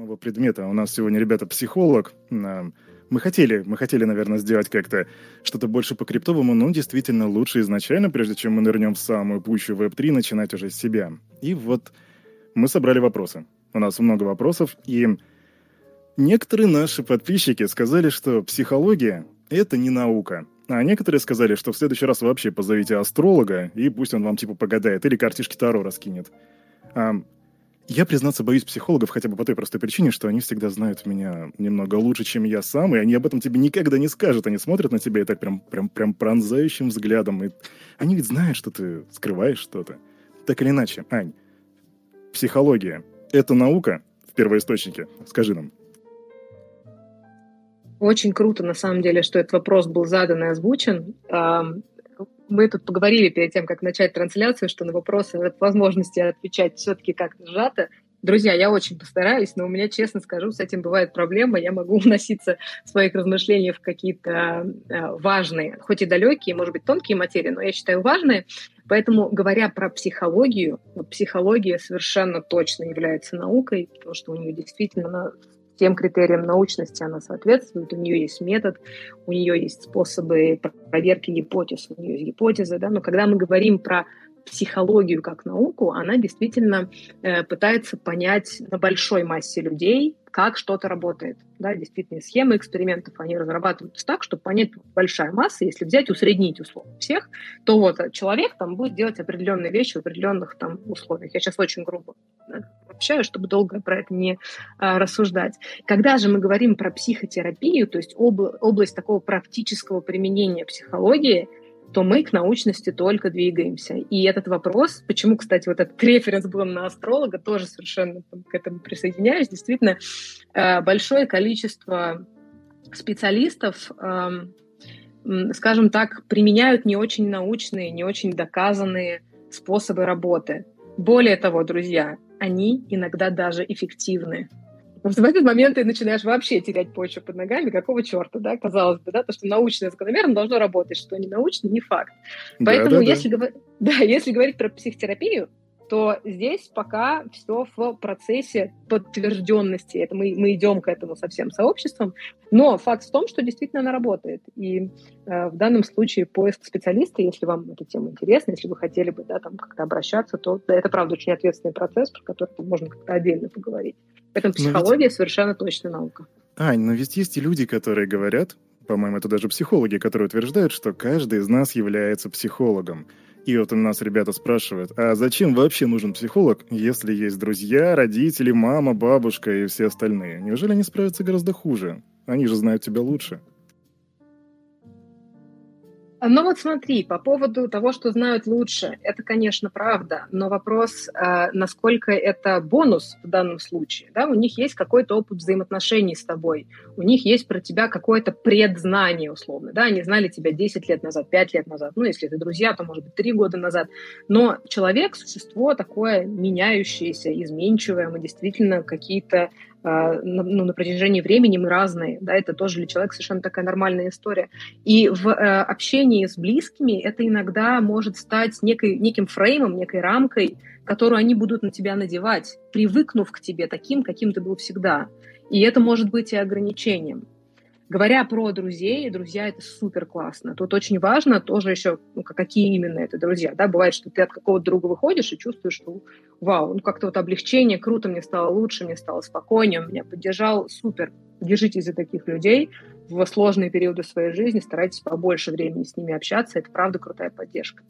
самого предмета. У нас сегодня, ребята, психолог. Мы хотели, мы хотели, наверное, сделать как-то что-то больше по криптовому, но действительно лучше изначально, прежде чем мы нырнем в самую пущу Web3, начинать уже с себя. И вот мы собрали вопросы. У нас много вопросов, и некоторые наши подписчики сказали, что психология — это не наука. А некоторые сказали, что в следующий раз вообще позовите астролога, и пусть он вам типа погадает, или картишки Таро раскинет. А, я, признаться, боюсь психологов хотя бы по той простой причине, что они всегда знают меня немного лучше, чем я сам, и они об этом тебе никогда не скажут. Они смотрят на тебя и так прям, прям, прям пронзающим взглядом. И они ведь знают, что ты скрываешь что-то. Так или иначе, Ань, психология — это наука в первоисточнике? Скажи нам. Очень круто, на самом деле, что этот вопрос был задан и озвучен. Мы тут поговорили перед тем, как начать трансляцию, что на вопросы от возможности отвечать все-таки как-то сжато. Друзья, я очень постараюсь, но у меня, честно скажу, с этим бывает проблема. Я могу уноситься своих размышлениях в какие-то э, важные, хоть и далекие, может быть, тонкие материи, но я считаю важные. Поэтому, говоря про психологию, психология совершенно точно является наукой, потому что у нее действительно тем критериям научности она соответствует, у нее есть метод, у нее есть способы проверки гипотез, у нее есть гипотезы, да, но когда мы говорим про психологию как науку, она действительно э, пытается понять на большой массе людей, как что-то работает. Да, действительно, схемы экспериментов, они разрабатываются так, чтобы понять большая масса, если взять, усреднить условия всех, то вот человек там будет делать определенные вещи в определенных там условиях. Я сейчас очень грубо общаюсь, чтобы долго про это не а, рассуждать. Когда же мы говорим про психотерапию, то есть обла- область такого практического применения психологии – то мы к научности только двигаемся. И этот вопрос, почему, кстати, вот этот референс был на астролога, тоже совершенно к этому присоединяюсь. Действительно, э, большое количество специалистов, скажем так, применяют не очень научные, не очень доказанные способы работы. Более того, друзья, они иногда даже эффективны. Потому что в этот момент ты начинаешь вообще терять почву под ногами, какого черта, да, казалось бы, да, то, что научное закономерно должно работать, что не научно, не факт. Поэтому, да, да, если, да. Да, если говорить про психотерапию, то здесь пока все в процессе подтвержденности. Это мы, мы идем к этому со всем сообществом. Но факт в том, что действительно она работает. И э, в данном случае поиск специалиста, если вам эта тема интересна, если вы хотели бы да, там как-то обращаться, то да, это, правда, очень ответственный процесс, про который можно как-то отдельно поговорить. Поэтому психология ведь... совершенно точно наука. Ань, но ведь есть и люди, которые говорят, по-моему, это даже психологи, которые утверждают, что каждый из нас является психологом. И вот у нас ребята спрашивают, а зачем вообще нужен психолог, если есть друзья, родители, мама, бабушка и все остальные? Неужели они справятся гораздо хуже? Они же знают тебя лучше. Ну вот смотри, по поводу того, что знают лучше, это, конечно, правда, но вопрос, а, насколько это бонус в данном случае. Да? У них есть какой-то опыт взаимоотношений с тобой, у них есть про тебя какое-то предзнание, условно. Да? Они знали тебя 10 лет назад, 5 лет назад, ну, если это друзья, то, может быть, 3 года назад. Но человек – существо такое меняющееся, изменчивое, мы действительно какие-то ну, на протяжении времени мы разные, да, это тоже для человека совершенно такая нормальная история. И в э, общении с близкими это иногда может стать некой, неким фреймом, некой рамкой, которую они будут на тебя надевать, привыкнув к тебе таким, каким ты был всегда. И это может быть и ограничением. Говоря про друзей, друзья это супер классно. Тут очень важно тоже еще, ну, какие именно это друзья. Да? Бывает, что ты от какого-то друга выходишь и чувствуешь, что вау, ну как-то вот облегчение, круто, мне стало лучше, мне стало спокойнее, меня поддержал, супер. Держитесь за таких людей в сложные периоды своей жизни, старайтесь побольше времени с ними общаться, это правда крутая поддержка.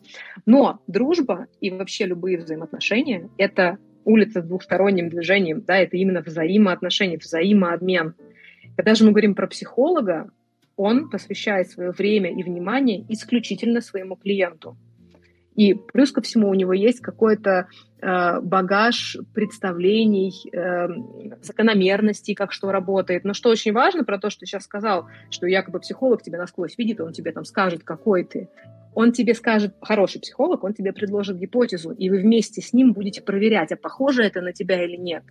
Но дружба и вообще любые взаимоотношения — это улица с двухсторонним движением, да, это именно взаимоотношения, взаимообмен — когда же мы говорим про психолога, он посвящает свое время и внимание исключительно своему клиенту. И плюс ко всему у него есть какой-то э, багаж представлений, э, закономерностей, как что работает. Но что очень важно про то, что ты сейчас сказал, что якобы психолог тебя насквозь видит, он тебе там скажет, какой ты. Он тебе скажет, хороший психолог, он тебе предложит гипотезу, и вы вместе с ним будете проверять, а похоже это на тебя или нет.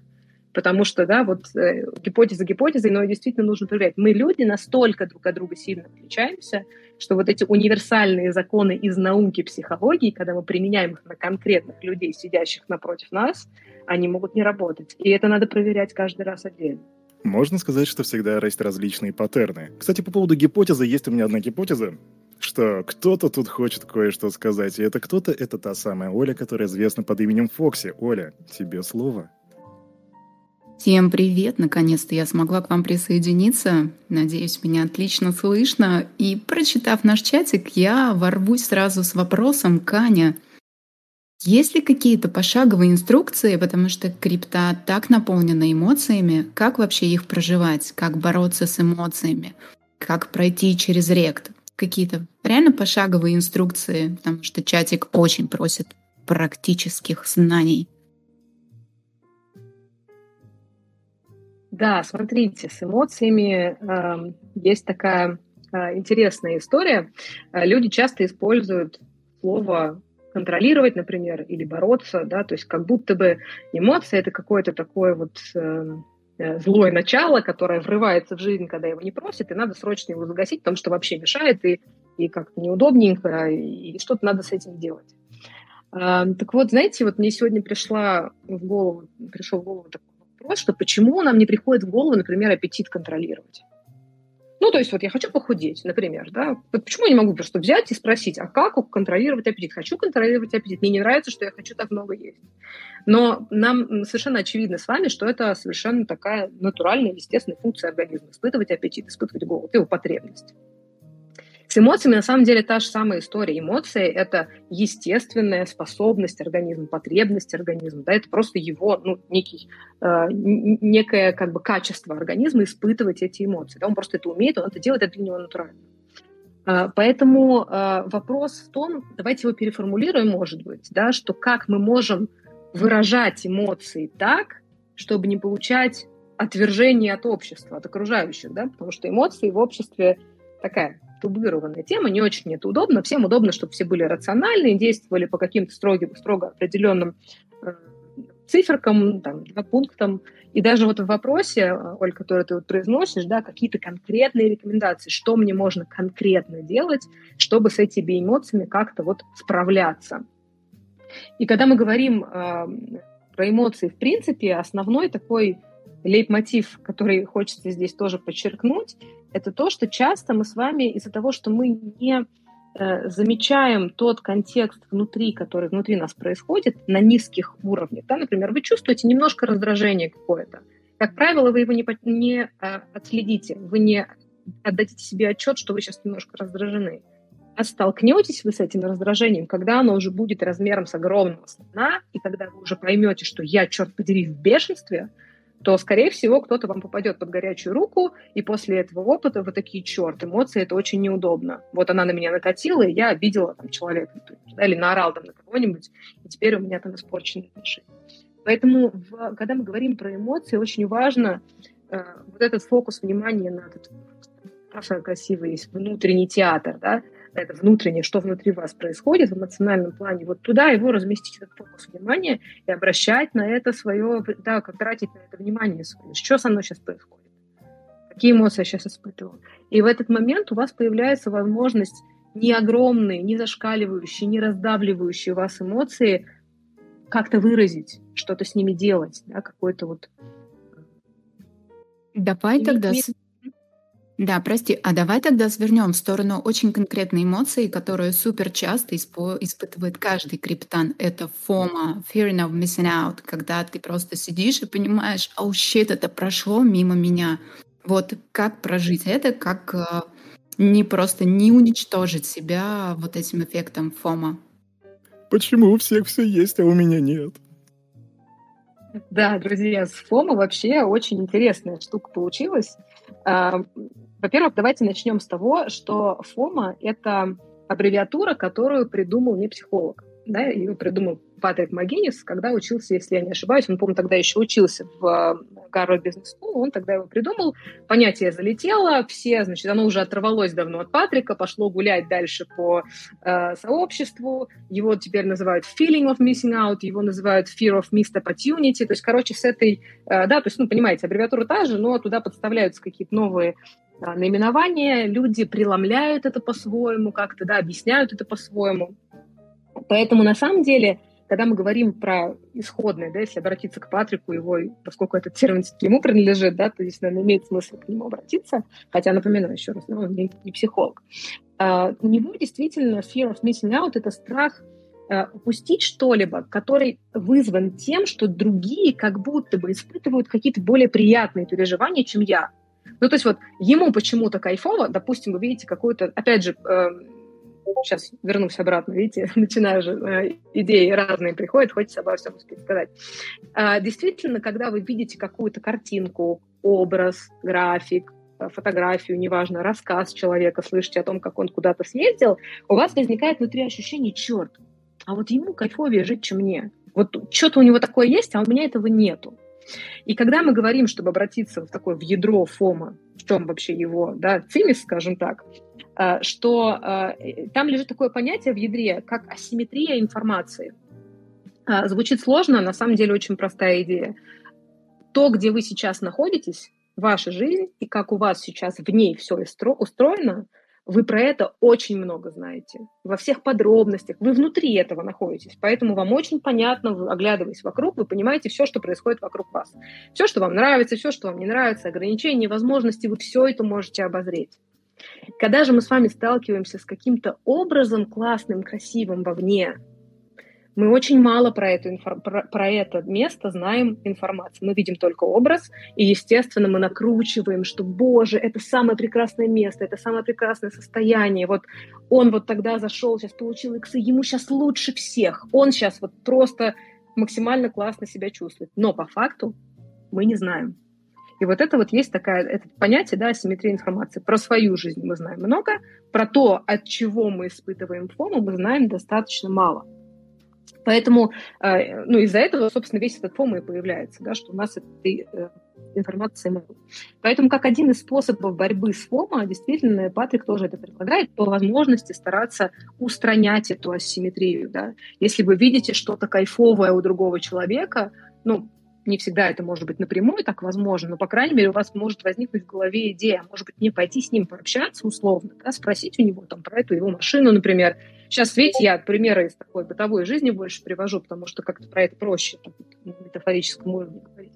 Потому что, да, вот э, гипотеза гипотезой, но действительно нужно проверять. Мы люди настолько друг от друга сильно отличаемся, что вот эти универсальные законы из науки психологии, когда мы применяем их на конкретных людей, сидящих напротив нас, они могут не работать. И это надо проверять каждый раз отдельно. Можно сказать, что всегда есть различные паттерны. Кстати, по поводу гипотезы, есть у меня одна гипотеза, что кто-то тут хочет кое-что сказать, и это кто-то — это та самая Оля, которая известна под именем Фокси. Оля, тебе слово. Всем привет! Наконец-то я смогла к вам присоединиться. Надеюсь, меня отлично слышно. И прочитав наш чатик, я ворвусь сразу с вопросом Каня. Есть ли какие-то пошаговые инструкции, потому что крипта так наполнена эмоциями, как вообще их проживать, как бороться с эмоциями, как пройти через рект? Какие-то реально пошаговые инструкции, потому что чатик очень просит практических знаний. Да, смотрите, с эмоциями э, есть такая э, интересная история. Э, люди часто используют слово контролировать, например, или бороться, да, то есть как будто бы эмоция это какое-то такое вот эм, э, злое начало, которое врывается в жизнь, когда его не просят, и надо срочно его загасить, потому что вообще мешает, и, и как-то неудобненько, и, и что-то надо с этим делать. Э, так вот, знаете, вот мне сегодня пришла в голову, пришел в голову такой что почему нам не приходит в голову, например, аппетит контролировать. Ну, то есть вот я хочу похудеть, например, да, почему я не могу просто взять и спросить, а как контролировать аппетит? Хочу контролировать аппетит, мне не нравится, что я хочу так много есть. Но нам совершенно очевидно с вами, что это совершенно такая натуральная, естественная функция организма, испытывать аппетит, испытывать голод, его потребность. С эмоциями на самом деле та же самая история. Эмоции – это естественная способность организма, потребность организма. Да, это просто его ну, некий, э, некое как бы качество организма испытывать эти эмоции. Да, он просто это умеет, он это делает, это для него натурально. Э, поэтому э, вопрос в том, давайте его переформулируем, может быть, да, что как мы можем выражать эмоции так, чтобы не получать отвержение от общества, от окружающих, да, потому что эмоции в обществе такая табуированная тема, не очень это удобно. Всем удобно, чтобы все были рациональные, действовали по каким-то строгим, строго определенным э, циферкам, там, пунктам. И даже вот в вопросе, э, Оль, который ты вот произносишь, да, какие-то конкретные рекомендации, что мне можно конкретно делать, чтобы с этими эмоциями как-то вот справляться. И когда мы говорим э, про эмоции, в принципе, основной такой лейтмотив, который хочется здесь тоже подчеркнуть, это то, что часто мы с вами из-за того, что мы не э, замечаем тот контекст внутри, который внутри нас происходит на низких уровнях. Да? Например, вы чувствуете немножко раздражение какое-то. Как правило, вы его не, не э, отследите, вы не отдадите себе отчет, что вы сейчас немножко раздражены. А столкнетесь вы с этим раздражением, когда оно уже будет размером с огромного слона, и когда вы уже поймете, что я, черт подери, в бешенстве – то, скорее всего, кто-то вам попадет под горячую руку, и после этого опыта вы такие, черт, эмоции, это очень неудобно. Вот она на меня накатила, и я обидела там человека, да, или наорал там на кого-нибудь, и теперь у меня там испорченные отношения. Поэтому, в, когда мы говорим про эмоции, очень важно э, вот этот фокус внимания на этот красивый есть внутренний театр, да, это внутреннее, что внутри вас происходит в эмоциональном плане, вот туда его разместить, этот фокус внимания, и обращать на это свое, да, как тратить на это внимание свое. Что со мной сейчас происходит? Какие эмоции я сейчас испытываю? И в этот момент у вас появляется возможность не огромные, не зашкаливающие, не раздавливающие вас эмоции как-то выразить, что-то с ними делать, да, какой-то вот... Давай тогда... Не, да, прости, а давай тогда свернем в сторону очень конкретной эмоции, которую супер часто испо- испытывает каждый криптан. Это фома, fearing of missing out, когда ты просто сидишь и понимаешь, oh shit, это прошло мимо меня. Вот как прожить это, как э, не просто не уничтожить себя вот этим эффектом фома. Почему у всех все есть, а у меня нет? Да, друзья, с фома вообще очень интересная штука получилась. Во-первых, давайте начнем с того, что ФОМА – это аббревиатура, которую придумал не психолог. Да, ее придумал Патрик Магинис, когда учился, если я не ошибаюсь, он, помню, тогда еще учился в Гарвард Бизнес School, он тогда его придумал, понятие залетело, все, значит, оно уже оторвалось давно от Патрика, пошло гулять дальше по э, сообществу, его теперь называют feeling of missing out, его называют fear of missed opportunity, то есть, короче, с этой, э, да, то есть, ну, понимаете, аббревиатура та же, но туда подставляются какие-то новые э, наименования, люди преломляют это по-своему как-то, да, объясняют это по-своему. Поэтому, на самом деле, когда мы говорим про исходное, да, если обратиться к Патрику, его, поскольку этот термин ему принадлежит, да, то есть, наверное, имеет смысл к нему обратиться, хотя, напоминаю еще раз, ну, он не, не психолог. Uh, у него действительно fear of missing out — это страх uh, упустить что-либо, который вызван тем, что другие как будто бы испытывают какие-то более приятные переживания, чем я. Ну, то есть вот ему почему-то кайфово, допустим, вы видите какую-то, опять же, uh, сейчас вернусь обратно, видите, начинаю же, э, идеи разные приходят, хочется обо всем успеть сказать. А, действительно, когда вы видите какую-то картинку, образ, график, э, фотографию, неважно, рассказ человека, слышите о том, как он куда-то съездил, у вас возникает внутри ощущение, черт, а вот ему кайфовее жить, чем мне. Вот что-то у него такое есть, а у меня этого нету. И когда мы говорим, чтобы обратиться в такое в ядро ФОМа, в чем вообще его, да, цимис, скажем так, а, что а, там лежит такое понятие в ядре, как асимметрия информации. А, звучит сложно, на самом деле очень простая идея. То, где вы сейчас находитесь, ваша жизнь, и как у вас сейчас в ней все устроено, вы про это очень много знаете, во всех подробностях, вы внутри этого находитесь, поэтому вам очень понятно, оглядываясь вокруг, вы понимаете все, что происходит вокруг вас. Все, что вам нравится, все, что вам не нравится, ограничения, возможности, вы все это можете обозреть. Когда же мы с вами сталкиваемся с каким-то образом классным, красивым вовне, мы очень мало про это, про, про это место знаем информации. Мы видим только образ, и, естественно, мы накручиваем, что, боже, это самое прекрасное место, это самое прекрасное состояние. Вот он вот тогда зашел, сейчас получил иксы, ему сейчас лучше всех. Он сейчас вот просто максимально классно себя чувствует. Но по факту мы не знаем. И вот это вот есть такая, это понятие, да, асимметрия информации. Про свою жизнь мы знаем много, про то, от чего мы испытываем фому, мы знаем достаточно мало. Поэтому, э, ну, из-за этого, собственно, весь этот фом и появляется, да, что у нас этой э, информации мало. Поэтому, как один из способов борьбы с фома, действительно, Патрик тоже это предлагает, по возможности стараться устранять эту асимметрию, да. Если вы видите что-то кайфовое у другого человека, ну, не всегда это может быть напрямую так возможно, но, по крайней мере, у вас может возникнуть в голове идея, может быть, не пойти с ним пообщаться условно, да, спросить у него там про эту его машину, например. Сейчас, видите, я примеры из такой бытовой жизни больше привожу, потому что как-то про это проще на метафорическом уровне говорить.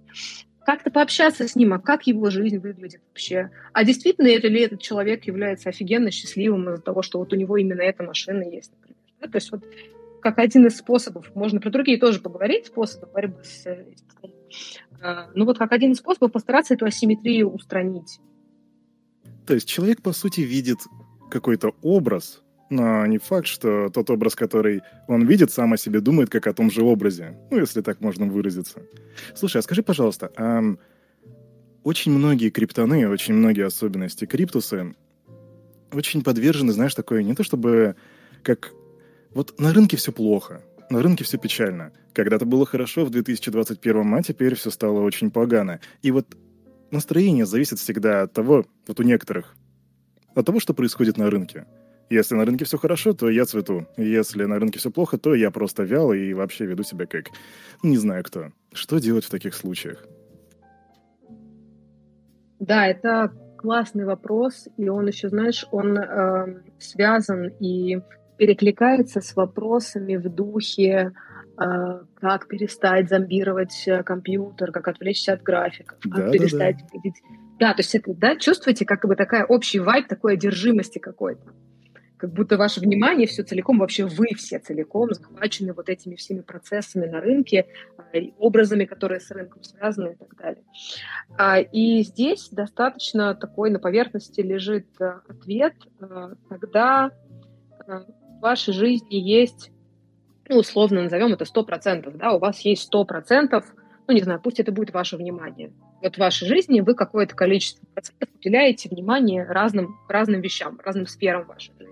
Как-то пообщаться с ним, а как его жизнь выглядит вообще. А действительно это ли этот человек является офигенно счастливым из-за того, что вот у него именно эта машина есть, например. Да? То есть вот как один из способов, можно про другие тоже поговорить, способы борьбы с а, ну вот как один из способов постараться эту асимметрию устранить. То есть человек, по сути, видит какой-то образ, но не факт, что тот образ, который он видит, сам о себе думает, как о том же образе. Ну, если так можно выразиться. Слушай, а скажи, пожалуйста, а очень многие криптоны, очень многие особенности криптусы очень подвержены, знаешь, такое, не то чтобы как... Вот на рынке все плохо, на рынке все печально. Когда-то было хорошо в 2021, а теперь все стало очень погано. И вот настроение зависит всегда от того, вот у некоторых, от того, что происходит на рынке. Если на рынке все хорошо, то я цвету. Если на рынке все плохо, то я просто вял и вообще веду себя как не знаю кто. Что делать в таких случаях? Да, это классный вопрос, и он еще, знаешь, он э, связан и перекликается с вопросами в духе э, как перестать зомбировать э, компьютер, как отвлечься от графиков, как да, перестать да, да. видеть. Да, то есть это, да, чувствуете, как бы такая общий вайб такой одержимости какой-то. Как будто ваше внимание все целиком, вообще вы все целиком захвачены вот этими всеми процессами на рынке, э, образами, которые с рынком связаны и так далее. А, и здесь достаточно такой на поверхности лежит ответ, когда вашей жизни есть, ну, условно назовем это 100%, да, у вас есть 100%, ну, не знаю, пусть это будет ваше внимание. Вот в вашей жизни вы какое-то количество процентов уделяете внимание разным, разным вещам, разным сферам вашей жизни.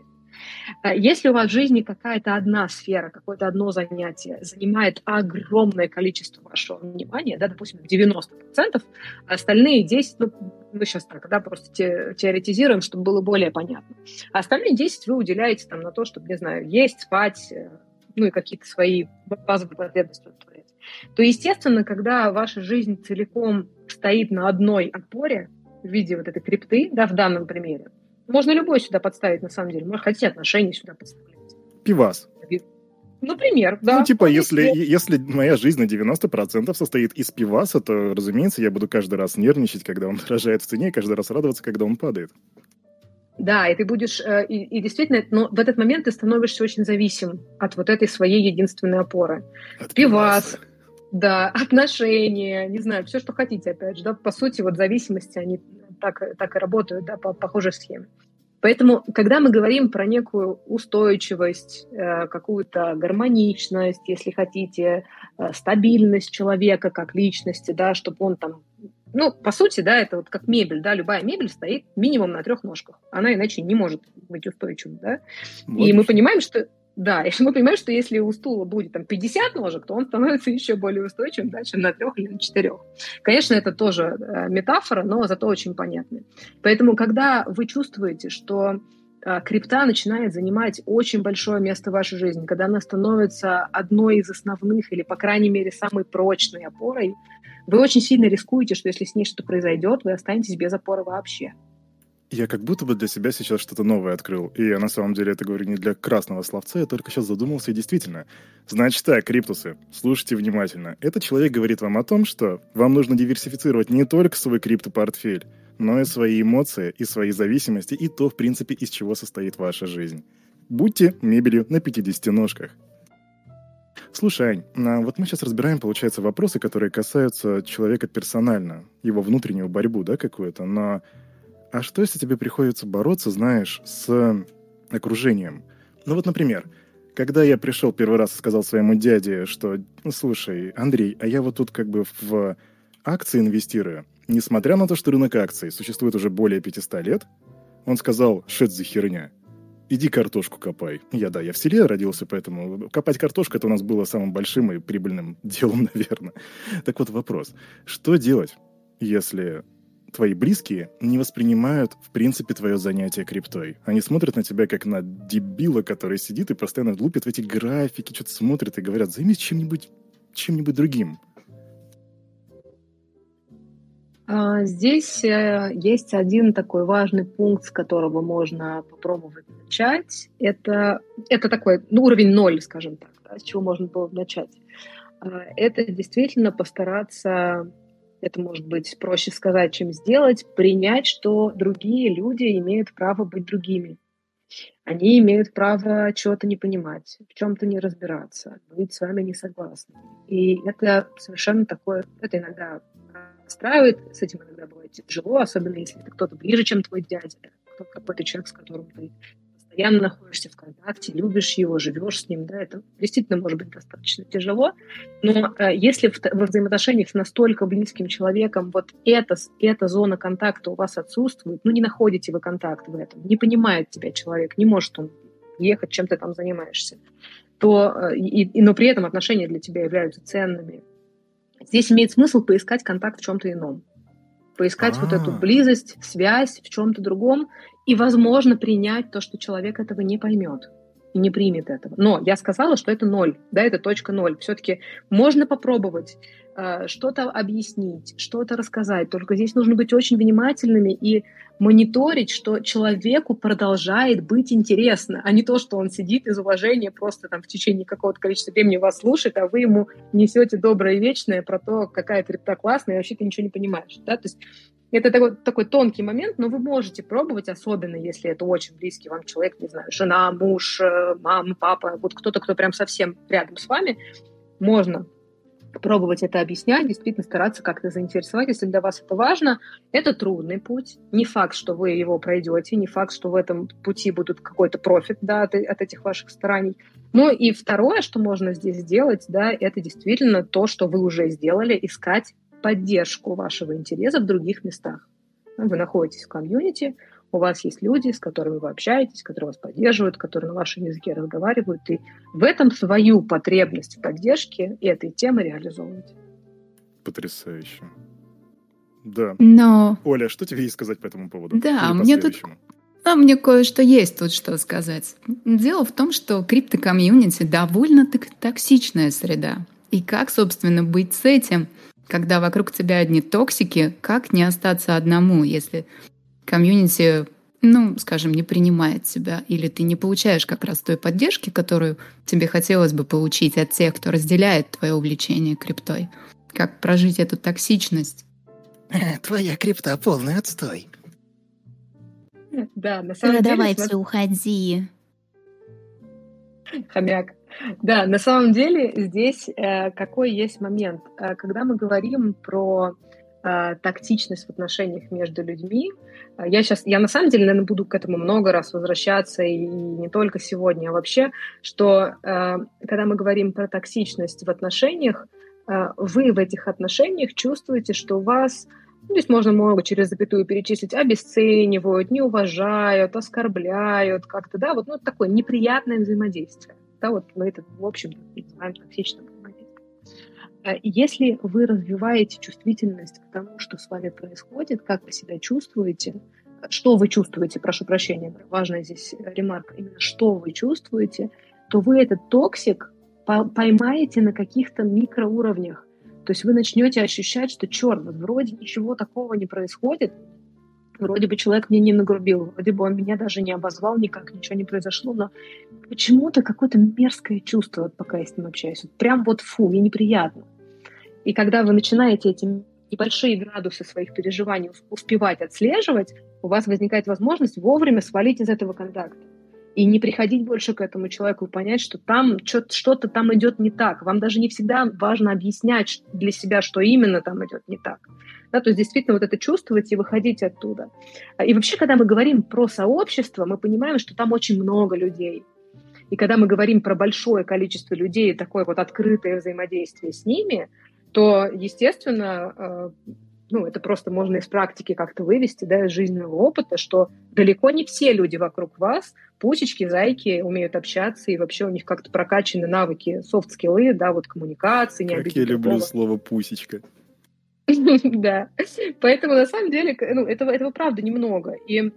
А если у вас в жизни какая-то одна сфера, какое-то одно занятие занимает огромное количество вашего внимания, да, допустим, 90%, а остальные 10, ну, мы сейчас так, да, просто те, теоретизируем, чтобы было более понятно. А остальные 10 вы уделяете там на то, чтобы, не знаю, есть, спать, э, ну и какие-то свои базовые потребности удовлетворять. То, естественно, когда ваша жизнь целиком стоит на одной опоре в виде вот этой крипты, да, в данном примере, можно любой сюда подставить, на самом деле. Можно хотите отношения сюда подставлять. Пивас. Например, да. Ну, типа, если, если моя жизнь на 90% состоит из пиваса, то, разумеется, я буду каждый раз нервничать, когда он дорожает в цене, и каждый раз радоваться, когда он падает. Да, и ты будешь, э, и, и действительно, но в этот момент ты становишься очень зависим от вот этой своей единственной опоры. От пивас, да, отношения, не знаю, все, что хотите, опять же, да, по сути, вот зависимости, они так, так и работают, да, по похожей схеме. Поэтому, когда мы говорим про некую устойчивость, э, какую-то гармоничность, если хотите, э, стабильность человека как личности, да, чтобы он там ну, по сути, да, это вот как мебель, да, любая мебель стоит минимум на трех ножках. Она иначе не может быть устойчивой, да. Вот и мы понимаем, что да, и мы понимаем, что если у стула будет там 50 ножек, то он становится еще более устойчивым, да, чем на трех или на четырех. Конечно, это тоже э, метафора, но зато очень понятная. Поэтому, когда вы чувствуете, что э, крипта начинает занимать очень большое место в вашей жизни, когда она становится одной из основных или, по крайней мере, самой прочной опорой, вы очень сильно рискуете, что если с ней что-то произойдет, вы останетесь без опоры вообще. Я как будто бы для себя сейчас что-то новое открыл. И я на самом деле это говорю не для красного словца, я только сейчас задумался и действительно. Значит так, криптусы, слушайте внимательно. Этот человек говорит вам о том, что вам нужно диверсифицировать не только свой криптопортфель, но и свои эмоции, и свои зависимости, и то, в принципе, из чего состоит ваша жизнь. Будьте мебелью на 50 ножках. Слушай, Ань, а вот мы сейчас разбираем, получается, вопросы, которые касаются человека персонально, его внутреннюю борьбу, да, какую-то, но а что, если тебе приходится бороться, знаешь, с окружением? Ну вот, например, когда я пришел первый раз и сказал своему дяде, что, ну, слушай, Андрей, а я вот тут как бы в акции инвестирую, несмотря на то, что рынок акций существует уже более 500 лет, он сказал, это за херня? Иди картошку копай. Я, да, я в селе родился, поэтому копать картошку это у нас было самым большим и прибыльным делом, наверное. Так вот вопрос. Что делать, если твои близкие не воспринимают, в принципе, твое занятие криптой. Они смотрят на тебя как на дебила, который сидит и постоянно лупит в эти графики, что-то смотрит и говорят, займись чем-нибудь чем-нибудь другим. А, здесь э, есть один такой важный пункт, с которого можно попробовать начать. Это, это такой ну, уровень ноль, скажем так, да, с чего можно было начать. А, это действительно постараться это может быть проще сказать, чем сделать, принять, что другие люди имеют право быть другими. Они имеют право чего-то не понимать, в чем-то не разбираться, быть с вами не согласны. И это совершенно такое, это иногда расстраивает, с этим иногда бывает тяжело, особенно если это кто-то ближе, чем твой дядя, какой-то человек, с которым ты постоянно находишься в контакте, любишь его, живешь с ним, да, это действительно может быть достаточно тяжело, но э, если в, во взаимоотношениях с настолько близким человеком вот эта, эта зона контакта у вас отсутствует, ну не находите вы контакт в этом, не понимает тебя человек, не может он ехать, чем ты там занимаешься, то, э, и, и, но при этом отношения для тебя являются ценными, здесь имеет смысл поискать контакт в чем-то ином поискать А-а-а. вот эту а. близость, связь в чем-то другом, и, возможно, принять то, что человек этого не поймет и не примет этого. Но я сказала, что это ноль, да, это точка ноль. Все-таки можно попробовать э, что-то объяснить, что-то рассказать, только здесь нужно быть очень внимательными и мониторить, что человеку продолжает быть интересно, а не то, что он сидит из уважения просто там в течение какого-то количества времени вас слушает, а вы ему несете доброе и вечное про то, какая крипта классная, и вообще ты ничего не понимаешь. Да? То есть это такой, такой тонкий момент, но вы можете пробовать, особенно если это очень близкий вам человек, не знаю, жена, муж, э, мама, папа, вот кто-то, кто прям совсем рядом с вами, можно пробовать это объяснять, действительно стараться как-то заинтересовать, если для вас это важно. Это трудный путь. Не факт, что вы его пройдете, не факт, что в этом пути будут какой-то профит да, от, от этих ваших стараний. Ну и второе, что можно здесь сделать, да, это действительно то, что вы уже сделали, искать поддержку вашего интереса в других местах. Вы находитесь в комьюнити, у вас есть люди, с которыми вы общаетесь, которые вас поддерживают, которые на вашем языке разговаривают, и в этом свою потребность в поддержке этой темы реализовывать. Потрясающе. Да. Но... Оля, что тебе есть сказать по этому поводу? Да, мне тут а мне кое-что есть тут что сказать. Дело в том, что криптокомьюнити довольно токсичная среда. И как, собственно, быть с этим, когда вокруг тебя одни токсики, как не остаться одному, если комьюнити, ну, скажем, не принимает тебя, или ты не получаешь как раз той поддержки, которую тебе хотелось бы получить от тех, кто разделяет твое увлечение криптой. Как прожить эту токсичность? Твоя крипта полный отстой. Да, на самом Давайте деле... уходи. Хомяк. Да, на самом деле здесь э, какой есть момент. Э, когда мы говорим про э, тактичность в отношениях между людьми, я сейчас, я на самом деле, наверное, буду к этому много раз возвращаться, и не только сегодня, а вообще, что когда мы говорим про токсичность в отношениях, вы в этих отношениях чувствуете, что у вас ну, здесь можно много через запятую перечислить, обесценивают, не уважают, оскорбляют как-то, да, вот ну, такое неприятное взаимодействие. Да, вот мы это, в общем, называем токсичным взаимодействием. А если вы развиваете чувствительность к тому, что с вами происходит, как вы себя чувствуете, что вы чувствуете, прошу прощения, важная здесь ремарка, именно что вы чувствуете, то вы этот токсик поймаете на каких-то микроуровнях. То есть вы начнете ощущать, что черт, вроде ничего такого не происходит, вроде бы человек мне не нагрубил, вроде бы он меня даже не обозвал никак, ничего не произошло, но почему-то какое-то мерзкое чувство, вот пока я с ним общаюсь. Вот прям вот фу, мне неприятно. И когда вы начинаете эти небольшие градусы своих переживаний успевать отслеживать, у вас возникает возможность вовремя свалить из этого контакта и не приходить больше к этому человеку понять, что там что-то там идет не так. Вам даже не всегда важно объяснять для себя, что именно там идет не так. Да, то есть действительно вот это чувствовать и выходить оттуда. И вообще, когда мы говорим про сообщество, мы понимаем, что там очень много людей. И когда мы говорим про большое количество людей, такое вот открытое взаимодействие с ними, то, естественно, э, ну, это просто можно из практики как-то вывести, да, из жизненного опыта, что далеко не все люди вокруг вас, пусечки, зайки, умеют общаться, и вообще у них как-то прокачаны навыки, софт-скиллы, да, вот коммуникации, не Как я люблю слово «пусечка». Да, поэтому на самом деле ну, этого, этого правда немного. И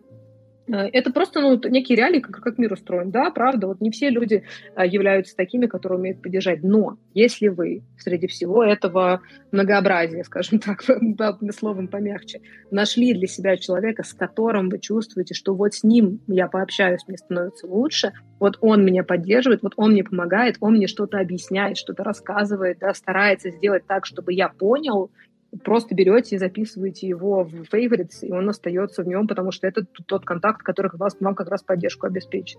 Э, это просто ну, некий реалии, как, как мир устроен. Да, правда, вот не все люди а, являются такими, которые умеют поддержать. Но если вы среди всего этого многообразия, скажем так, словом помягче, нашли для себя человека, с которым вы чувствуете, что вот с ним я пообщаюсь, мне становится лучше, вот он меня поддерживает, вот он мне помогает, он мне что-то объясняет, что-то рассказывает, да, старается сделать так, чтобы я понял, просто берете и записываете его в favorites, и он остается в нем, потому что это тот контакт, который вас, вам как раз поддержку обеспечит.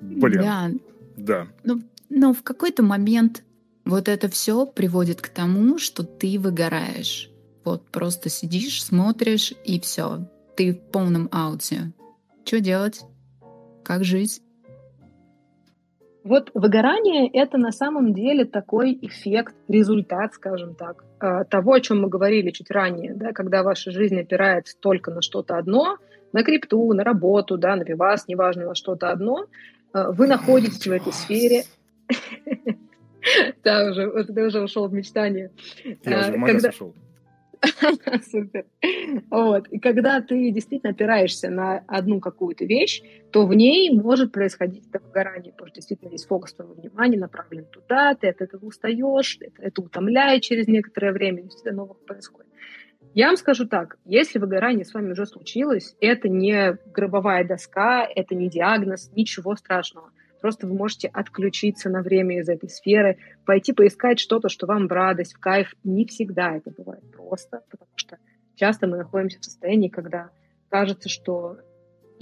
Блин. Да. Да. Но, ну, но в какой-то момент вот это все приводит к тому, что ты выгораешь. Вот просто сидишь, смотришь, и все. Ты в полном ауте. Что делать? Как жить? Вот выгорание — это на самом деле такой эффект, результат, скажем так, а, того, о чем мы говорили чуть ранее, да, когда ваша жизнь опирается только на что-то одно, на крипту, на работу, да, на пивас, неважно, на что-то одно, а, вы находитесь в этой сфере. Да, уже, ты уже ушел в мечтание. Я уже в ушел. Супер. Вот. И когда ты действительно опираешься на одну какую-то вещь, то в ней может происходить это выгорание, потому что действительно есть фокус твоего внимания направлен туда, ты от этого устаешь, это, это утомляет через некоторое время, всегда новых происходит. Я вам скажу так, если выгорание с вами уже случилось, это не гробовая доска, это не диагноз, ничего страшного – Просто вы можете отключиться на время из этой сферы, пойти поискать что-то, что вам в радость, в кайф. Не всегда это бывает просто, потому что часто мы находимся в состоянии, когда кажется, что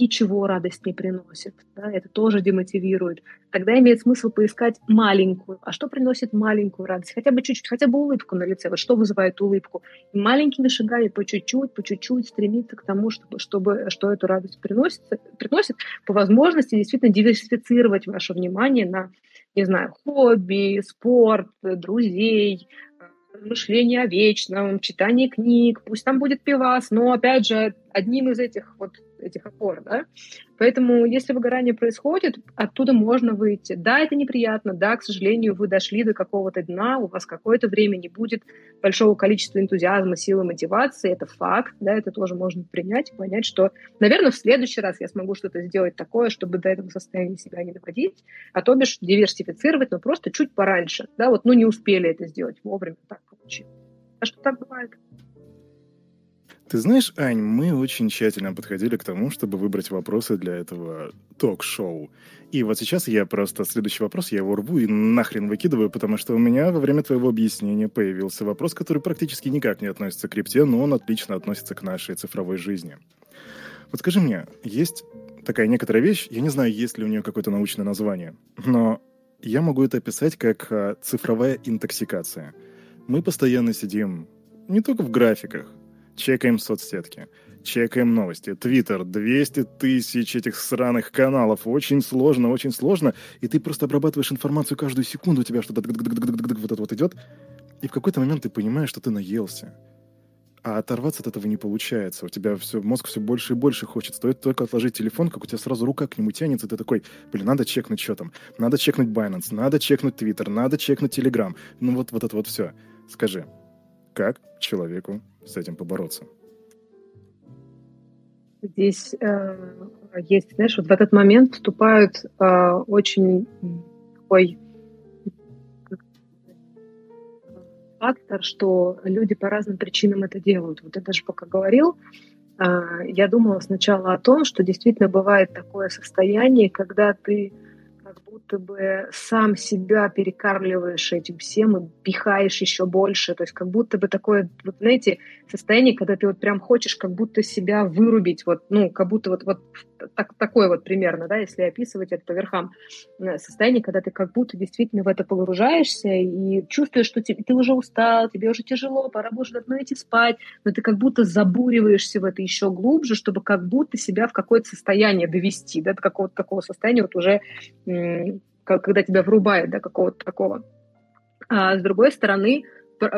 ничего радость не приносит. Да? Это тоже демотивирует. Тогда имеет смысл поискать маленькую. А что приносит маленькую радость? Хотя бы чуть-чуть, хотя бы улыбку на лице. Вот что вызывает улыбку? И маленькими шагами по чуть-чуть, по чуть-чуть стремиться к тому, чтобы, чтобы что эту радость приносит, приносит, по возможности действительно диверсифицировать ваше внимание на, не знаю, хобби, спорт, друзей, мышление о вечном, читание книг, пусть там будет пивас, но, опять же, одним из этих вот этих опор, да. Поэтому, если выгорание происходит, оттуда можно выйти. Да, это неприятно, да, к сожалению, вы дошли до какого-то дна, у вас какое-то время не будет большого количества энтузиазма, силы, мотивации, это факт, да, это тоже можно принять понять, что, наверное, в следующий раз я смогу что-то сделать такое, чтобы до этого состояния себя не доводить, а то бишь диверсифицировать, но просто чуть пораньше, да, вот, ну, не успели это сделать вовремя, так получилось. А что так бывает? Ты знаешь, Ань, мы очень тщательно подходили к тому, чтобы выбрать вопросы для этого ток-шоу. И вот сейчас я просто следующий вопрос, я его рву и нахрен выкидываю, потому что у меня во время твоего объяснения появился вопрос, который практически никак не относится к крипте, но он отлично относится к нашей цифровой жизни. Вот скажи мне, есть такая некоторая вещь, я не знаю, есть ли у нее какое-то научное название, но я могу это описать как а, цифровая интоксикация. Мы постоянно сидим не только в графиках, чекаем соцсетки, чекаем новости. Твиттер, 200 тысяч этих сраных каналов. Очень сложно, очень сложно. И ты просто обрабатываешь информацию каждую секунду, у тебя что-то вот это вот идет. И в какой-то момент ты понимаешь, что ты наелся. А оторваться от этого не получается. У тебя все, мозг все больше и больше хочет. Стоит только отложить телефон, как у тебя сразу рука к нему тянется, ты такой, блин, надо чекнуть что там. Надо чекнуть Binance, надо чекнуть Twitter, надо чекнуть Telegram. Ну вот, вот это вот все. Скажи, как человеку с этим побороться? Здесь э, есть, знаешь, вот в этот момент вступают э, очень такой фактор, что люди по разным причинам это делают. Вот я даже пока говорил, э, я думала сначала о том, что действительно бывает такое состояние, когда ты будто бы сам себя перекармливаешь этим всем и пихаешь еще больше. То есть как будто бы такое, вот знаете, состояние, когда ты вот прям хочешь как будто себя вырубить, вот, ну, как будто вот, вот так, такое вот примерно, да, если описывать это по верхам, э, состояние, когда ты как будто действительно в это погружаешься и чувствуешь, что ты, ты уже устал, тебе уже тяжело, пора будет давно идти спать, но ты как будто забуриваешься в это еще глубже, чтобы как будто себя в какое-то состояние довести, да, до какого-то такого состояния вот уже, когда тебя врубает, да, какого-то такого. А с другой стороны,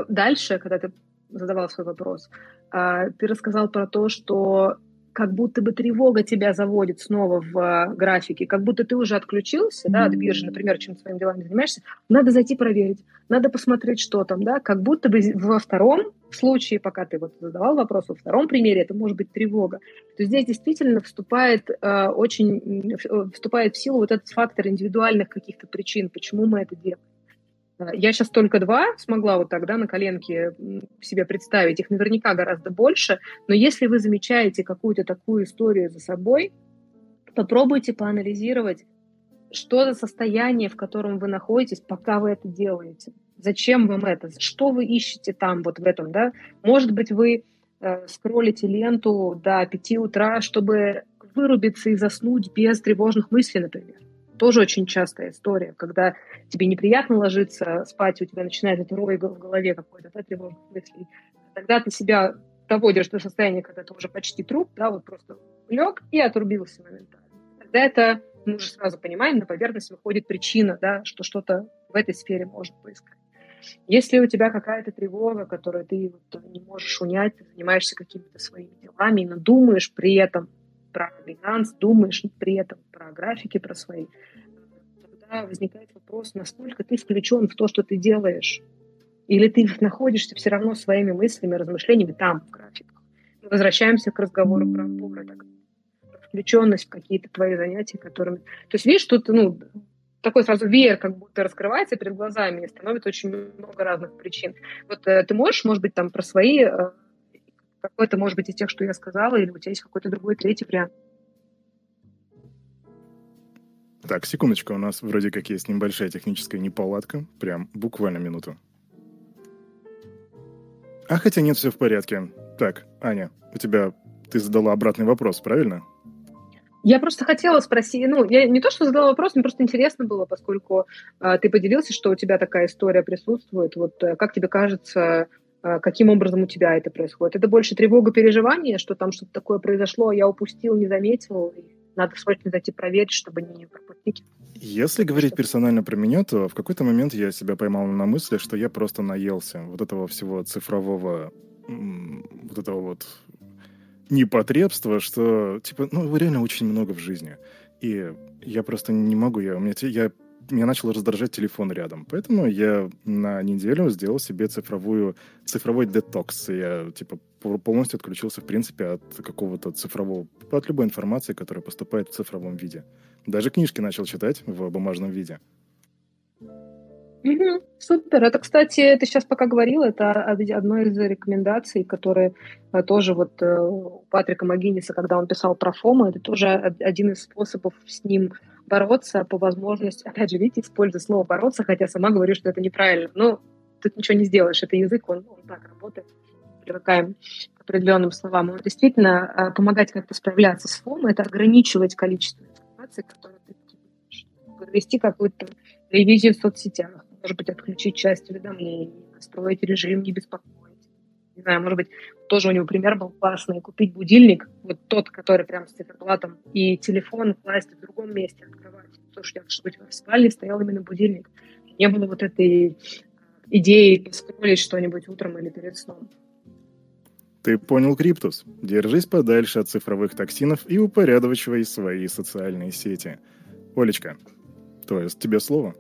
дальше, когда ты задавал свой вопрос, а, ты рассказал про то, что как будто бы тревога тебя заводит снова в э, графике, как будто ты уже отключился, да, от биржи, например, чем своими делами занимаешься, надо зайти проверить, надо посмотреть, что там, да, как будто бы во втором случае, пока ты вот задавал вопрос, во втором примере это может быть тревога, то здесь действительно вступает э, очень, вступает в силу вот этот фактор индивидуальных каких-то причин, почему мы это делаем. Я сейчас только два смогла вот тогда на коленке себе представить. Их наверняка гораздо больше. Но если вы замечаете какую-то такую историю за собой, попробуйте поанализировать, что за состояние, в котором вы находитесь, пока вы это делаете. Зачем вам это? Что вы ищете там, вот в этом, да? Может быть, вы э, скроллите ленту до 5 утра, чтобы вырубиться и заснуть без тревожных мыслей, например тоже очень частая история, когда тебе неприятно ложиться спать, у тебя начинает это рой в голове какой-то, да, тревожных мыслей. Тогда ты себя доводишь до состояния, когда ты уже почти труп, да, вот просто лег и отрубился моментально. Тогда это, мы уже сразу понимаем, на поверхность выходит причина, да, что что-то в этой сфере можно поискать. Если у тебя какая-то тревога, которую ты вот не можешь унять, ты занимаешься какими-то своими делами, но думаешь при этом про Binance, думаешь при этом про графики, про свои, тогда возникает вопрос, насколько ты включен в то, что ты делаешь. Или ты находишься все равно своими мыслями, размышлениями там, в графиках. Мы возвращаемся к разговору про опору, так, включенность в какие-то твои занятия, которыми... То есть, видишь, тут, ну, такой сразу веер как будто раскрывается перед глазами и становится очень много разных причин. Вот э, ты можешь, может быть, там про свои э, какой-то, может быть, из тех, что я сказала, или у тебя есть какой-то другой третий вариант? Так, секундочку, у нас вроде как есть небольшая техническая неполадка. Прям буквально минуту. А хотя нет, все в порядке. Так, Аня, у тебя... Ты задала обратный вопрос, правильно? Я просто хотела спросить, ну, я не то, что задала вопрос, мне просто интересно было, поскольку э, ты поделился, что у тебя такая история присутствует. Вот э, как тебе кажется, каким образом у тебя это происходит. Это больше тревога, переживание, что там что-то такое произошло, а я упустил, не заметил. надо срочно зайти проверить, чтобы не пропустить. Если говорить персонально про меня, то в какой-то момент я себя поймал на мысли, что я просто наелся вот этого всего цифрового, вот этого вот непотребства, что, типа, ну, реально очень много в жизни. И я просто не могу, я, у меня, я, меня начал раздражать телефон рядом. Поэтому я на неделю сделал себе цифровую, цифровой детокс. Я, типа, полностью отключился, в принципе, от какого-то цифрового, от любой информации, которая поступает в цифровом виде. Даже книжки начал читать в бумажном виде. Угу, супер. Это, кстати, ты сейчас пока говорил, это одно из рекомендаций, которые э, тоже вот э, у Патрика Магиниса, когда он писал про ФОМа, это тоже один из способов с ним бороться по возможности. Опять же, видите, использую слово «бороться», хотя сама говорю, что это неправильно. Но тут ничего не сделаешь. Это язык, он, он так работает. Привыкаем к определенным словам. Он действительно э, помогать как-то справляться с ФОМом, это ограничивать количество информации, которую ты подвести какую-то ревизию в соцсетях может быть, отключить часть уведомлений, настроить режим не беспокоить. Не знаю, может быть, тоже у него пример был классный, купить будильник, вот тот, который прям с циферблатом, и телефон класть в другом месте, открывать. Слушай, чтобы в спальне стоял именно будильник. Не было вот этой идеи поскролить что-нибудь утром или перед сном. Ты понял, Криптус. Держись подальше от цифровых токсинов и упорядочивай свои социальные сети. Олечка, то есть тебе слово?